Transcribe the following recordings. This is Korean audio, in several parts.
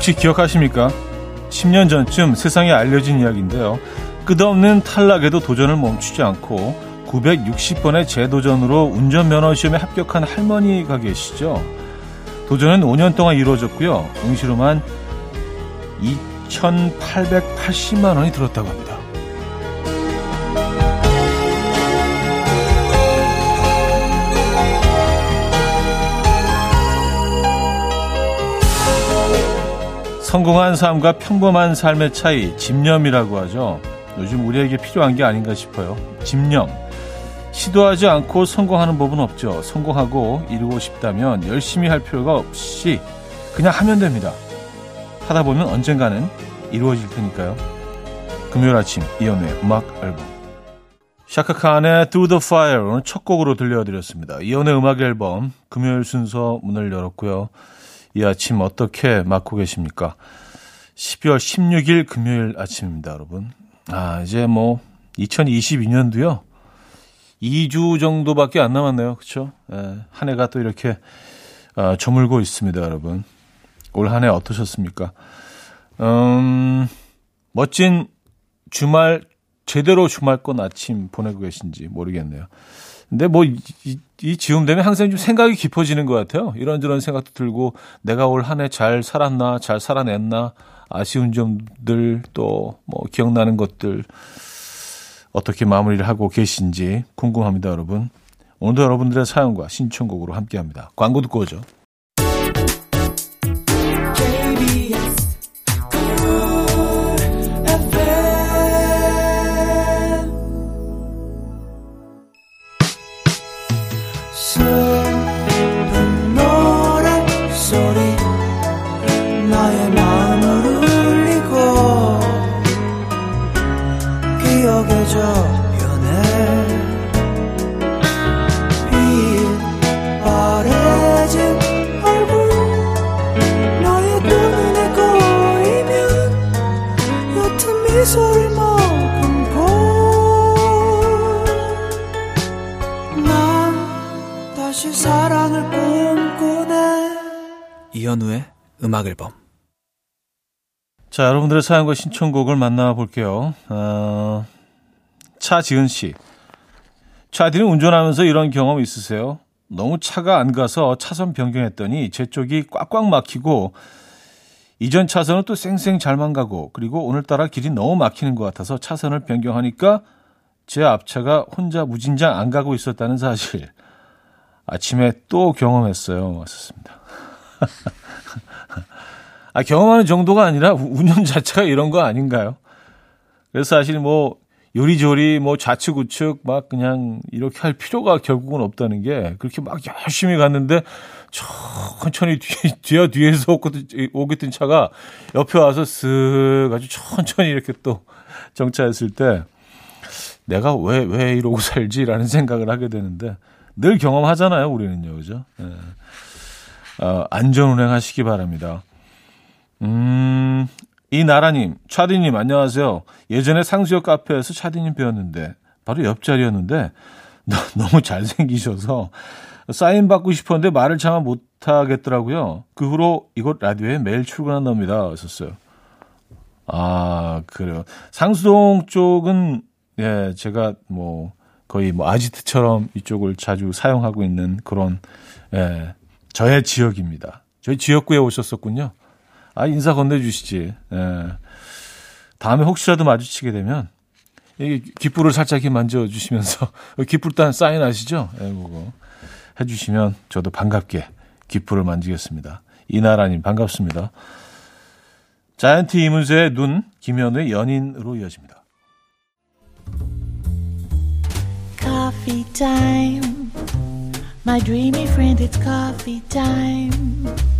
혹시 기억하십니까? 10년 전쯤 세상에 알려진 이야기인데요. 끝없는 탈락에도 도전을 멈추지 않고 960번의 재도전으로 운전면허 시험에 합격한 할머니가 계시죠. 도전은 5년 동안 이루어졌고요. 응시로만 2,880만 원이 들었다고 합니다. 성공한 삶과 평범한 삶의 차이, 집념이라고 하죠. 요즘 우리에게 필요한 게 아닌가 싶어요. 집념. 시도하지 않고 성공하는 법은 없죠. 성공하고 이루고 싶다면 열심히 할 필요가 없이 그냥 하면 됩니다. 하다 보면 언젠가는 이루어질 테니까요. 금요일 아침 이연우의 음악 앨범 샤카칸의 Through the Fire 오늘 첫 곡으로 들려드렸습니다. 이연우의 음악 앨범 금요일 순서 문을 열었고요. 이 아침 어떻게 맞고 계십니까? 12월 16일 금요일 아침입니다, 여러분. 아, 이제 뭐 2022년도요. 2주 정도밖에 안 남았네요. 그렇죠? 예, 한 해가 또 이렇게 어, 저물고 있습니다, 여러분. 올 한 해 어떠셨습니까? 음, 멋진 주말 제대로 주말권 아침 보내고 계신지 모르겠네요. 근데 뭐, 이, 이 즈음 되면 항상 좀 생각이 깊어지는 것 같아요. 이런저런 생각도 들고, 내가 올 한 해 잘 살았나, 잘 살아냈나, 아쉬운 점들, 또, 뭐, 기억나는 것들, 어떻게 마무리를 하고 계신지 궁금합니다, 여러분. 오늘도 여러분들의 사연과 신청곡으로 함께 합니다. 광고 듣고 오죠. 자, 여러분들의 사연과 신청곡을 만나볼게요. 어, 차지은 씨. 차디는 운전하면서 이런 경험 있으세요? 너무 차가 안 가서 차선 변경했더니 제 쪽이 꽉꽉 막히고 이전 차선은 또 쌩쌩 잘만 가고 그리고 오늘따라 길이 너무 막히는 것 같아서 차선을 변경하니까 제 앞차가 혼자 무진장 안 가고 있었다는 사실 아침에 또 경험했어요. 왔었습니다. 아, 경험하는 정도가 아니라 운영 자체가 이런 거 아닌가요? 그래서 사실 뭐 요리조리 뭐 좌측 우측 막 그냥 이렇게 할 필요가 결국은 없다는 게 그렇게 막 열심히 갔는데 천천히 뒤에 뒤에 뒤에서 오겠던 차가 옆에 와서 쓱 아주 천천히 이렇게 또 정차했을 때 내가 왜 왜 이러고 살지라는 생각을 하게 되는데 늘 경험하잖아요 우리는요 그죠? 네. 어, 안전 운행하시기 바랍니다. 음, 이 나라님, 차디님 안녕하세요. 예전에 상수역 카페에서 차디님 배웠는데 바로 옆자리였는데 너무 잘생기셔서 사인 받고 싶었는데 말을 참 못하겠더라고요. 그 후로 이곳 라디오에 매일 출근한답니다. 하셨어요. 아, 그래요. 상수동 쪽은, 예, 제가 뭐, 거의 뭐 아지트처럼 이쪽을 자주 사용하고 있는 그런, 예, 저의 지역입니다. 저희 지역구에 오셨었군요. 아, 인사 건네주시지. 예. 다음에 혹시라도 마주치게 되면, 이 귓불을 살짝 만져주시면서, 귓불 단 사인 아시죠? 예, 그거. 해주시면 저도 반갑게 귓불을 만지겠습니다. 이나라님, 반갑습니다. 자이언트 이문세의 눈, 김현우의 연인으로 이어집니다. Coffee. My dreamy friend, it's coffee time.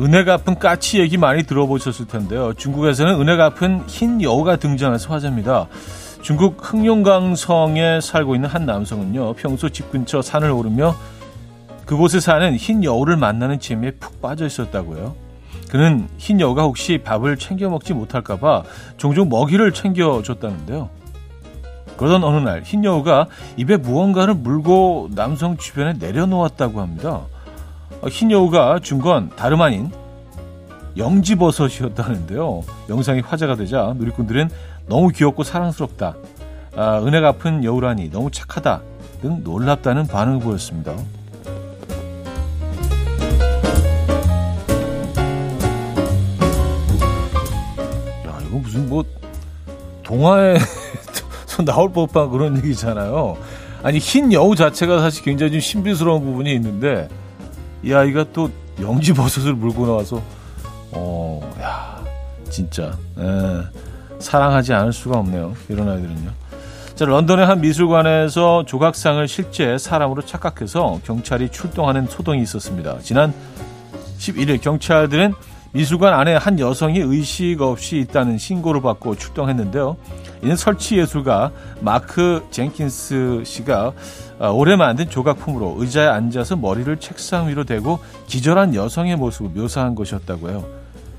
은혜 갚은 까치 얘기 많이 들어보셨을 텐데요. 중국에서는 은혜 갚은 흰 여우가 등장해서 화제입니다. 중국 흑룡강성에 살고 있는 한 남성은요, 평소 집 근처 산을 오르며 그곳에 사는 흰 여우를 만나는 재미에 푹 빠져 있었다고요. 그는 흰 여우가 혹시 밥을 챙겨 먹지 못할까봐 종종 먹이를 챙겨줬다는데요. 그러던 어느 날 흰 여우가 입에 무언가를 물고 남성 주변에 내려놓았다고 합니다. 흰 여우가 준 건 다름 아닌 영지버섯이었다는데요. 영상이 화제가 되자 누리꾼들은 너무 귀엽고 사랑스럽다. 아, 은혜 갚은 여우라니 너무 착하다 등 놀랍다는 반응을 보였습니다. 이거 무슨 뭐 동화에 나올 법한 그런 얘기잖아요. 아니 흰 여우 자체가 사실 굉장히 좀 신비스러운 부분이 있는데 이 아이가 또 영지 버섯을 물고 나와서 어, 야, 진짜 에, 예, 사랑하지 않을 수가 없네요. 이런 아이들은요. 자, 런던의 한 미술관에서 조각상을 실제 사람으로 착각해서 경찰이 출동하는 소동이 있었습니다. 지난 11일 경찰들은 미술관 안에 한 여성이 의식 없이 있다는 신고를 받고 출동했는데요. 이는 설치 예술가 마크 젠킨스 씨가 아, 오래 만든 조각품으로 의자에 앉아서 머리를 책상 위로 대고 기절한 여성의 모습을 묘사한 것이었다고요.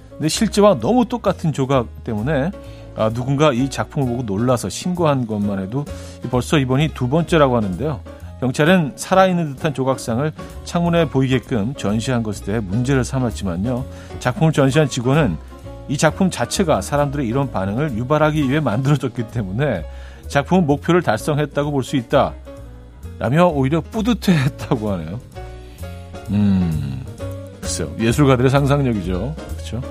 근데 실제와 너무 똑같은 조각 때문에 아, 누군가 이 작품을 보고 놀라서 신고한 것만 해도 벌써 이번이 두 번째라고 하는데요. 경찰은 살아있는 듯한 조각상을 창문에 보이게끔 전시한 것에 대해 문제를 삼았지만요. 작품을 전시한 직원은 이 작품 자체가 사람들의 이런 반응을 유발하기 위해 만들어졌기 때문에 작품은 목표를 달성했다고 볼 수 있다. 라며 오히려 뿌듯해 했다고 하네요. 음, 글쎄요. 예술가들의 상상력이죠. 그렇죠?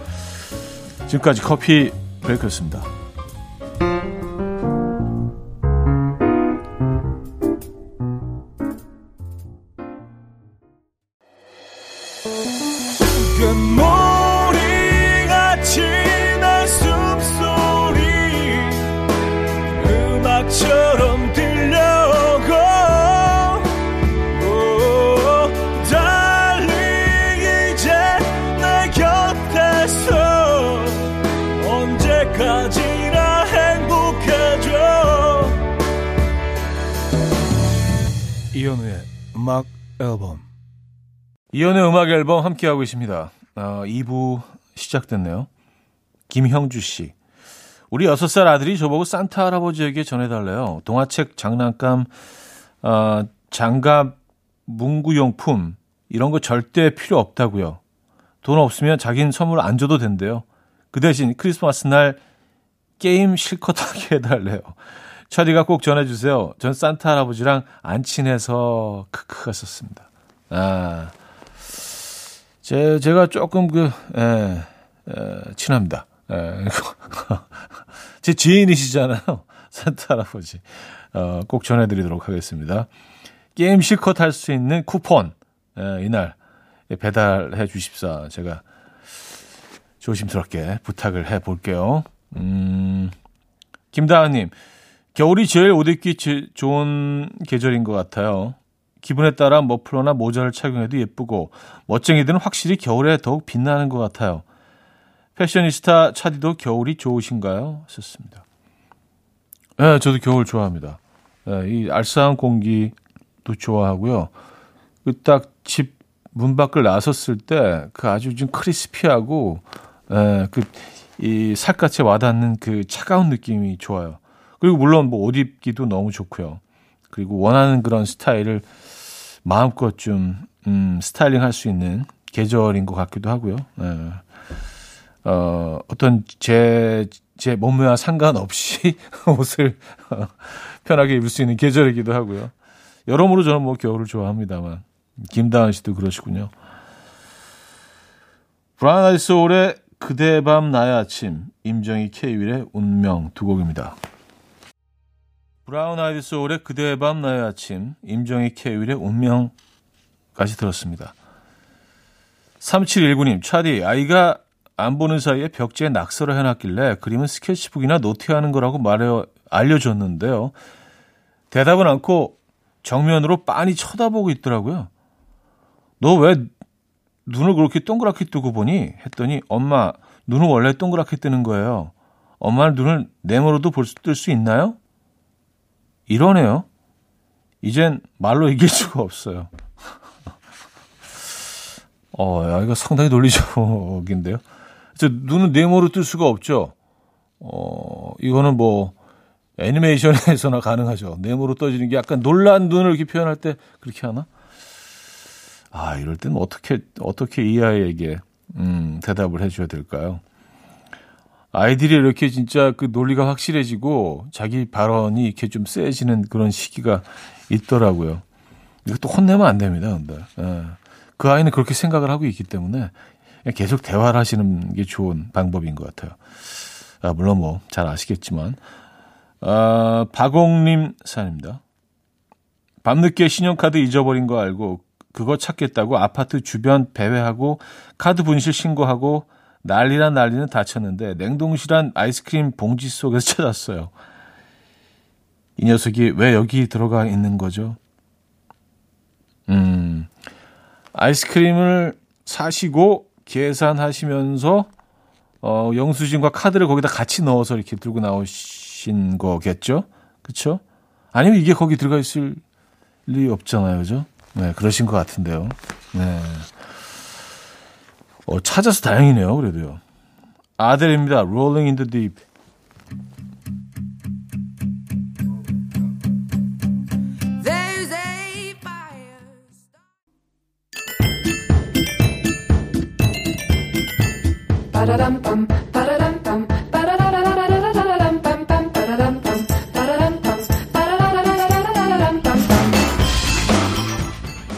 지금까지 커피 브레이크였습니다. 이현우의 음악 앨범 이현우의 음악 앨범 함께하고 있습니다. 어, 2부 시작됐네요. 김형주 씨. 우리 6살 아들이 저보고 산타 할아버지에게 전해달래요. 동화책, 장난감, 어, 장갑, 문구용품 이런 거 절대 필요 없다고요. 돈 없으면 자기는 선물 안 줘도 된대요. 그 대신 크리스마스 날 게임 실컷 하게 해달래요. 차디가 꼭 전해주세요. 전 산타 할아버지랑 안 친해서 크크 했었습니다. 아, 제, 제가 조금 그, 에, 에, 친합니다. 에, 제 지인이시잖아요. 산타 할아버지. 어, 꼭 전해드리도록 하겠습니다. 게임 실컷 할 수 있는 쿠폰, 에, 이날 배달해 주십사. 제가 조심스럽게 부탁을 해 볼게요. 음, 김다은님, 겨울이 제일 옷 입기 좋은 계절인 것 같아요. 기분에 따라 머플러나 모자를 착용해도 예쁘고 멋쟁이들은 확실히 겨울에 더욱 빛나는 것 같아요. 패셔니스타 차디도 겨울이 좋으신가요? 썼습니다. 네, 저도 겨울 좋아합니다. 네, 이 알싸한 공기도 좋아하고요. 그딱집 문 밖을 나섰을 때 그 아주 좀 크리스피하고 네, 그이 살갗에 와닿는 그 차가운 느낌이 좋아요. 그리고 물론 뭐 옷 입기도 너무 좋고요. 그리고 원하는 그런 스타일을 마음껏 좀 음, 스타일링 할 수 있는 계절인 것 같기도 하고요. 네. 어, 어떤 제, 제 몸매와 상관없이 옷을 어, 편하게 입을 수 있는 계절이기도 하고요. 여러모로 저는 뭐 겨울을 좋아합니다만. 김다은 씨도 그러시군요. 브라운 아이드 소울의 그대 밤 나의 아침, 임정희 케이윌의 운명 두 곡입니다. 브라운 아이드 소울의 그대의 밤 나의 아침, 임정희 케이윌의 운명까지 들었습니다. 3719님, 차디, 아이가 안 보는 사이에 벽지에 낙서를 해놨길래 그림은 스케치북이나 노트에 하는 거라고 말해 알려줬는데요. 대답은 않고 정면으로 빤히 쳐다보고 있더라고요. 너 왜 눈을 그렇게 동그랗게 뜨고 보니? 했더니 엄마, 눈은 원래 동그랗게 뜨는 거예요. 엄마는 눈을 네모로도 볼 수, 뜰 수 있나요? 이러네요. 이젠 말로 이길 수가 없어요. 어, 야, 이거 상당히 논리적인데요. 저 눈은 네모로 뜰 수가 없죠. 어, 이거는 뭐 애니메이션에서나 가능하죠. 네모로 떠지는 게 약간 놀란 눈을 이렇게 표현할 때 그렇게 하나? 아, 이럴 때는 어떻게 어떻게 이 아이에게 음, 대답을 해줘야 될까요? 아이들이 이렇게 진짜 그 논리가 확실해지고 자기 발언이 이렇게 좀 세지는 그런 시기가 있더라고요. 이것도 혼내면 안 됩니다, 근데. 예. 그 아이는 그렇게 생각을 하고 있기 때문에 계속 대화를 하시는 게 좋은 방법인 것 같아요. 아, 물론 뭐 잘 아시겠지만. 아, 박옥님 사연입니다. 밤늦게 신용카드 잊어버린 거 알고 그거 찾겠다고 아파트 주변 배회하고 카드 분실 신고하고 난리란 난리는 다쳤는데 냉동실한 아이스크림 봉지 속에서 찾았어요. 이 녀석이 왜 여기 들어가 있는 거죠? 음, 아이스크림을 사시고 계산하시면서 어, 영수증과 카드를 거기다 같이 넣어서 이렇게 들고 나오신 거겠죠? 그쵸? 아니면 이게 거기 들어가 있을 리 없잖아요. 그죠? 네, 그러신 것 같은데요. 네. 어, 찾아서 다행이네요. 그래도요. 아델입니다. Rolling in the Deep.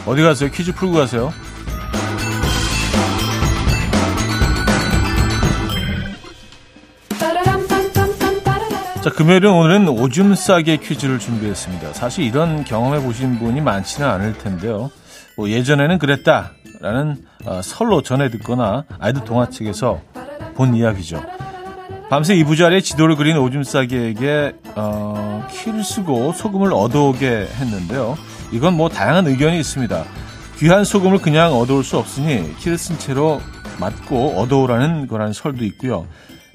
어디 가세요? 퀴즈 풀고 가세요. 자, 금요일은 오늘은 오줌 싸게 퀴즈를 준비했습니다. 사실 이런 경험해 보신 분이 많지는 않을 텐데요. 뭐 예전에는 그랬다라는 어, 설로 전해 듣거나 아이들 동화책에서 본 이야기죠. 밤새 이부자리에 지도를 그린 오줌 싸기에게 어, 키를 쓰고 소금을 얻어오게 했는데요. 이건 뭐 다양한 의견이 있습니다. 귀한 소금을 그냥 얻어올 수 없으니 키를 쓴 채로 맞고 얻어오라는 거라는 설도 있고요.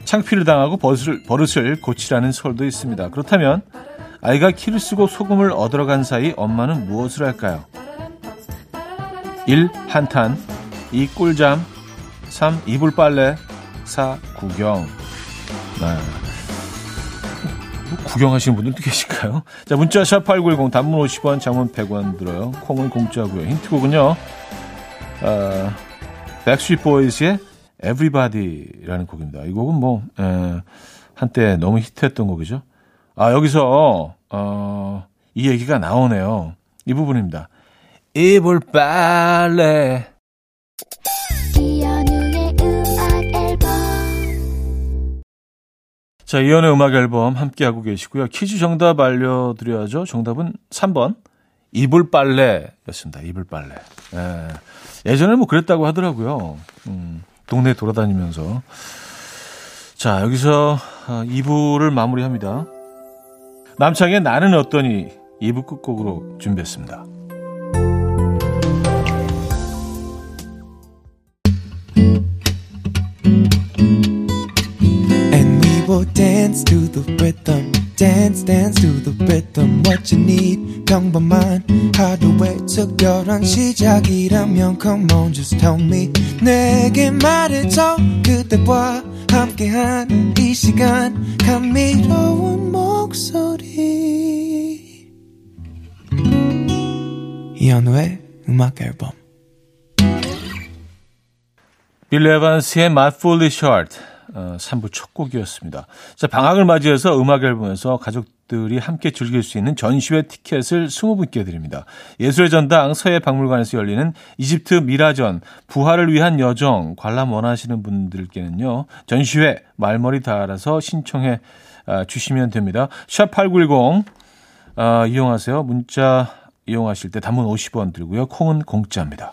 창피를 당하고 버릇을, 버릇을 고치라는 설도 있습니다. 그렇다면 아이가 키를 쓰고 소금을 얻으러 간 사이 엄마는 무엇을 할까요? 1. 한탄 2. 꿀잠 3. 이불 빨래 4. 구경 네. 구경하시는 분들도 계실까요? 자, 문자 샵8910 단문 50원, 장문 100원 들어요. 콩은 공짜고요. 힌트곡은요. 어, 백스트리트 보이즈의 Everybody라는 곡입니다. 이 곡은 뭐 에, 한때 너무 히트했던 곡이죠. 아, 여기서 어, 이 얘기가 나오네요. 이 부분입니다. 이불 빨래 자, 이연의 음악 앨범 함께하고 계시고요. 퀴즈 정답 알려드려야죠. 정답은 3번. 이불 빨래였습니다. 이불 빨래. 예. 예전에 뭐 그랬다고 하더라고요. 음, 동네 돌아다니면서. 자, 여기서 2부를 어, 마무리합니다. 남창의 나는 어떠니 2부 끝곡으로 준비했습니다. Dance, dance to the rhythm. What you need, 평범한 하루의 특별한 시작이라면 Come on, just tell me. 내게 말해줘 그대와 함께한 이 시간 감미로운 목소리. 이현우의 음악 앨범. 빌리 에반스의 My Foolish Heart. 어, 3부 첫 곡이었습니다. 자, 방학을 맞이해서 음악 앨범에서 가족들이 함께 즐길 수 있는 전시회 티켓을 20분께 드립니다. 예술의 전당 서해 박물관에서 열리는 이집트 미라전 부활을 위한 여정 관람 원하시는 분들께는요. 전시회 말머리 달아서 신청해 아, 주시면 됩니다. 샵8910 아, 이용하세요. 문자 이용하실 때 단문 50원 들고요. 콩은 공짜입니다.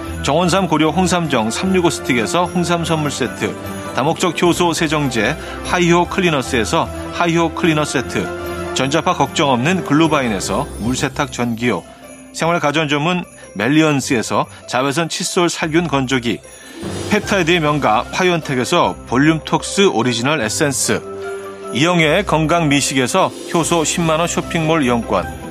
정원삼 고려 홍삼정 365 스틱에서 홍삼 선물 세트 다목적 효소 세정제 하이호 클리너스에서 하이호 클리너 세트 전자파 걱정 없는 글루바인에서 물세탁 전기요 생활 가전 전문 멜리언스에서 자외선 칫솔 살균 건조기 펩타이드의 명가 파이온텍에서 볼륨톡스 오리지널 에센스 이영애의 건강 미식에서 효소 10만원 쇼핑몰 이용권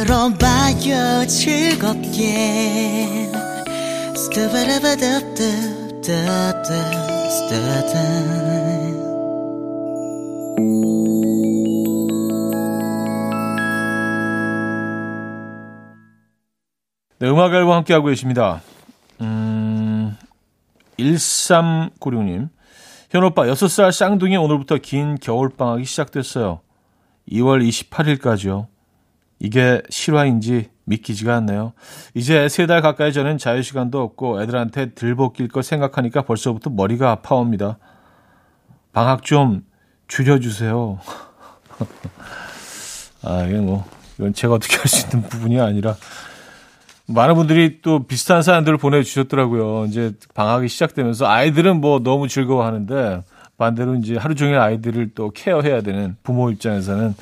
들어봐요 즐겁게 스타바라바답답답답 네, 음악 앨범 함께하고 계십니다. 음, 1396님. 현오빠, 6살 쌍둥이 오늘부터 긴 겨울방학이 시작됐어요. 2월 28일까지요. 이게 실화인지 믿기지가 않네요. 이제 세 달 가까이 저는 자유시간도 없고 애들한테 들볶일 거 생각하니까 벌써부터 머리가 아파옵니다. 방학 좀 줄여주세요. 아, 이게 뭐, 이건 제가 어떻게 할 수 있는 부분이 아니라 많은 분들이 또 비슷한 사연들을 보내주셨더라고요. 이제 방학이 시작되면서 아이들은 뭐 너무 즐거워하는데 반대로 이제 하루 종일 아이들을 또 케어해야 되는 부모 입장에서는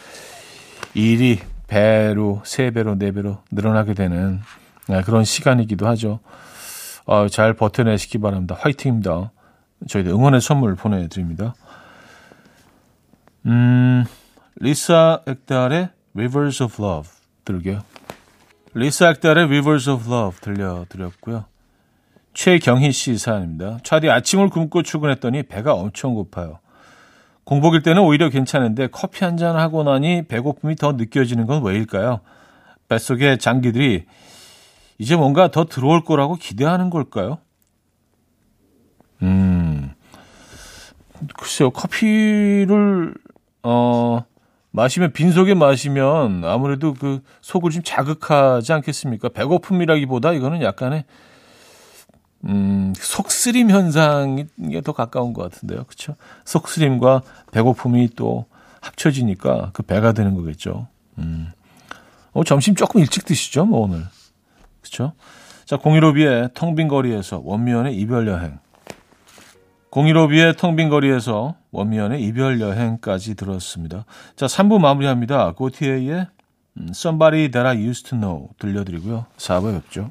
일이 배로, 세 배로, 네 배로 늘어나게 되는 네, 그런 시간이기도 하죠. 어, 잘 버텨내시기 바랍니다. 화이팅입니다. 저희들 응원의 선물 보내드립니다. 음, 리사 액달의 Rivers of Love 들게요. 리사 액달의 Rivers of Love 들려드렸고요. 최경희 씨 사연입니다. 차디 아침을 굶고 출근했더니 배가 엄청 고파요. 공복일 때는 오히려 괜찮은데 커피 한 잔 하고 나니 배고픔이 더 느껴지는 건 왜일까요? 뱃속의 장기들이 이제 뭔가 더 들어올 거라고 기대하는 걸까요? 음, 글쎄요, 커피를, 어, 마시면, 빈속에 마시면 아무래도 그 속을 좀 자극하지 않겠습니까? 배고픔이라기보다 이거는 약간의, 음, 속쓰림 현상에 더 가까운 것 같은데요. 그쵸? 속쓰림과 배고픔이 또 합쳐지니까 그 배가 되는 거겠죠. 음. 어, 점심 조금 일찍 드시죠, 뭐, 오늘. 그쵸? 자, 공일오비의 텅빈 거리에서 원미연의 이별 여행. 공일오비의 텅빈 거리에서 원미연의 이별 여행까지 들었습니다. 자, 3부 마무리합니다. 고티에의 Somebody That I Used to Know 들려드리고요. 4부에 뵙죠.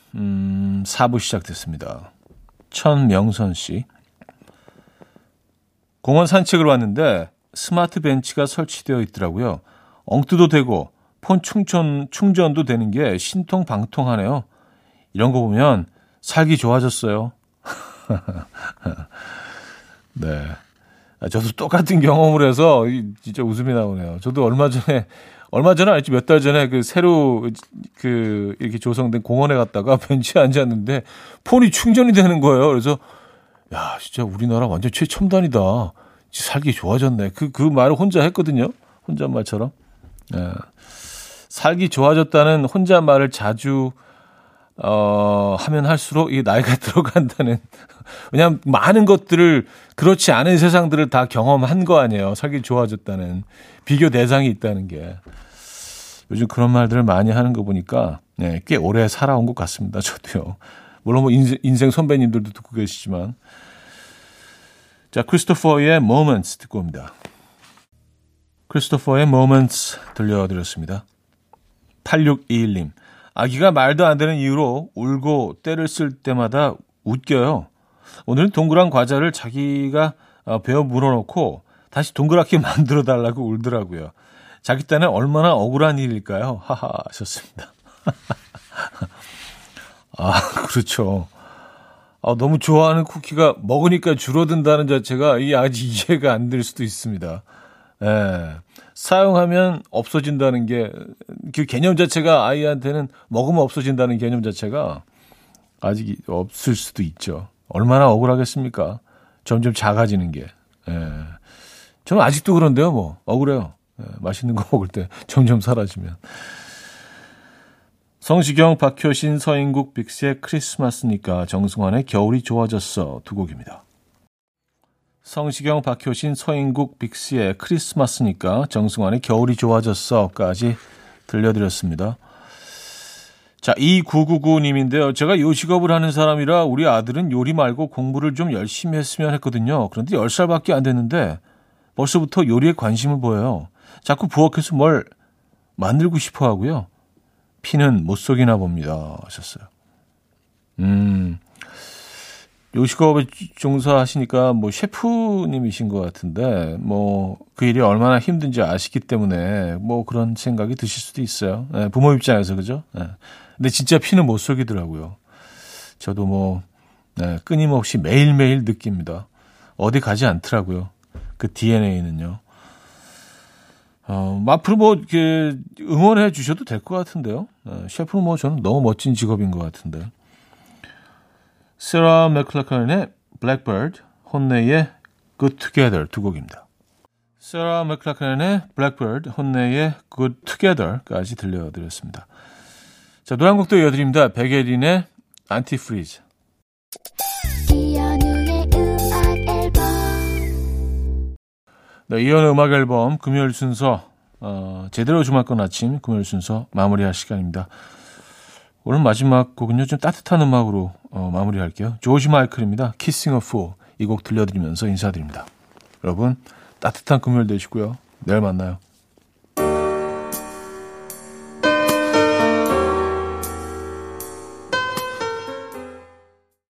음, 4부 시작됐습니다. 천명선 씨. 공원 산책을 왔는데 스마트 벤치가 설치되어 있더라고요. 엉뜨도 되고 폰 충전, 충전도 되는 게 신통방통하네요. 이런 거 보면 살기 좋아졌어요. 네. 아, 저도 똑같은 경험을 해서 진짜 웃음이 나오네요. 저도 얼마 전에 얼마 전에 아니지 몇 달 전에 그 새로 그 이렇게 조성된 공원에 갔다가 벤치에 앉았는데 폰이 충전이 되는 거예요. 그래서 야 진짜 우리나라 완전 최첨단이다. 살기 좋아졌네. 그 그 말을 혼자 했거든요. 혼잣말처럼. 예. 살기 좋아졌다는 혼잣말을 자주 어, 하면 할수록 이 나이가 들어간다는. 왜냐하면 많은 것들을 그렇지 않은 세상들을 다 경험한 거 아니에요. 살기 좋아졌다는 비교 대상이 있다는 게. 요즘 그런 말들을 많이 하는 거 보니까 네, 꽤 오래 살아온 것 같습니다. 저도요. 물론 뭐 인생, 인생 선배님들도 듣고 계시지만. 자, 크리스토퍼의 Moments 듣고 옵니다. 크리스토퍼의 Moments 들려드렸습니다. 8621님. 아기가 말도 안 되는 이유로 울고 때를 쓸 때마다 웃겨요. 오늘은 동그란 과자를 자기가 어, 베어 물어놓고 다시 동그랗게 만들어 달라고 울더라고요. 자기 딴에 얼마나 억울한 일일까요? 하하 하셨습니다. 아, 그렇죠. 아, 너무 좋아하는 쿠키가 먹으니까 줄어든다는 자체가 이 아직 이해가 안 될 수도 있습니다. 예. 사용하면 없어진다는 게 그 개념 자체가 아이한테는 먹으면 없어진다는 개념 자체가 아직 없을 수도 있죠. 얼마나 억울하겠습니까? 점점 작아지는 게. 예. 저는 아직도 그런데요, 뭐. 억울해요. 예, 맛있는 거 먹을 때 점점 사라지면. 성시경, 박효신, 서인국, 빅스의 크리스마스니까 정승환의 겨울이 좋아졌어 두 곡입니다. 성시경, 박효신, 서인국, 빅스의 크리스마스니까 정승환의 겨울이 좋아졌어까지 들려드렸습니다. 자, 2999님인데요. 제가 요식업을 하는 사람이라 우리 아들은 요리 말고 공부를 좀 열심히 했으면 했거든요. 그런데 10살밖에 안 됐는데 벌써부터 요리에 관심을 보여요. 자꾸 부엌에서 뭘 만들고 싶어 하고요. 피는 못 속이나 봅니다. 하셨어요. 음, 요식업에 종사하시니까 뭐 셰프님이신 것 같은데 뭐 그 일이 얼마나 힘든지 아시기 때문에 뭐 그런 생각이 드실 수도 있어요. 네, 부모 입장에서 그죠? 네. 근데 진짜 피는 못 속이더라고요. 저도 뭐 네, 끊임없이 매일매일 느낍니다. 어디 가지 않더라고요. 그 DNA는요. 어, 앞으로 뭐, 이렇게 응원해 주셔도 될 것 같은데요. 네, 셰프는 뭐 저는 너무 멋진 직업인 것 같은데. 세라 맥클라칸의 Blackbird, 혼내의 Good Together 두 곡입니다. 세라 맥클라칸의 Blackbird, 혼내의 Good Together까지 들려드렸습니다. 자, 노래 한 곡도 이어드립니다. 백예린의 Antifreeze. 네, 이현의 음악 앨범 금요일 순서 어, 제대로 주말권 아침 금요일 순서 마무리할 시간입니다. 오늘 마지막 곡은요 좀 따뜻한 음악으로 어, 마무리할게요. 조지 마이클입니다. Kissing a Fool 이곡 들려드리면서 인사드립니다. 여러분 따뜻한 금요일 되시고요. 내일 만나요.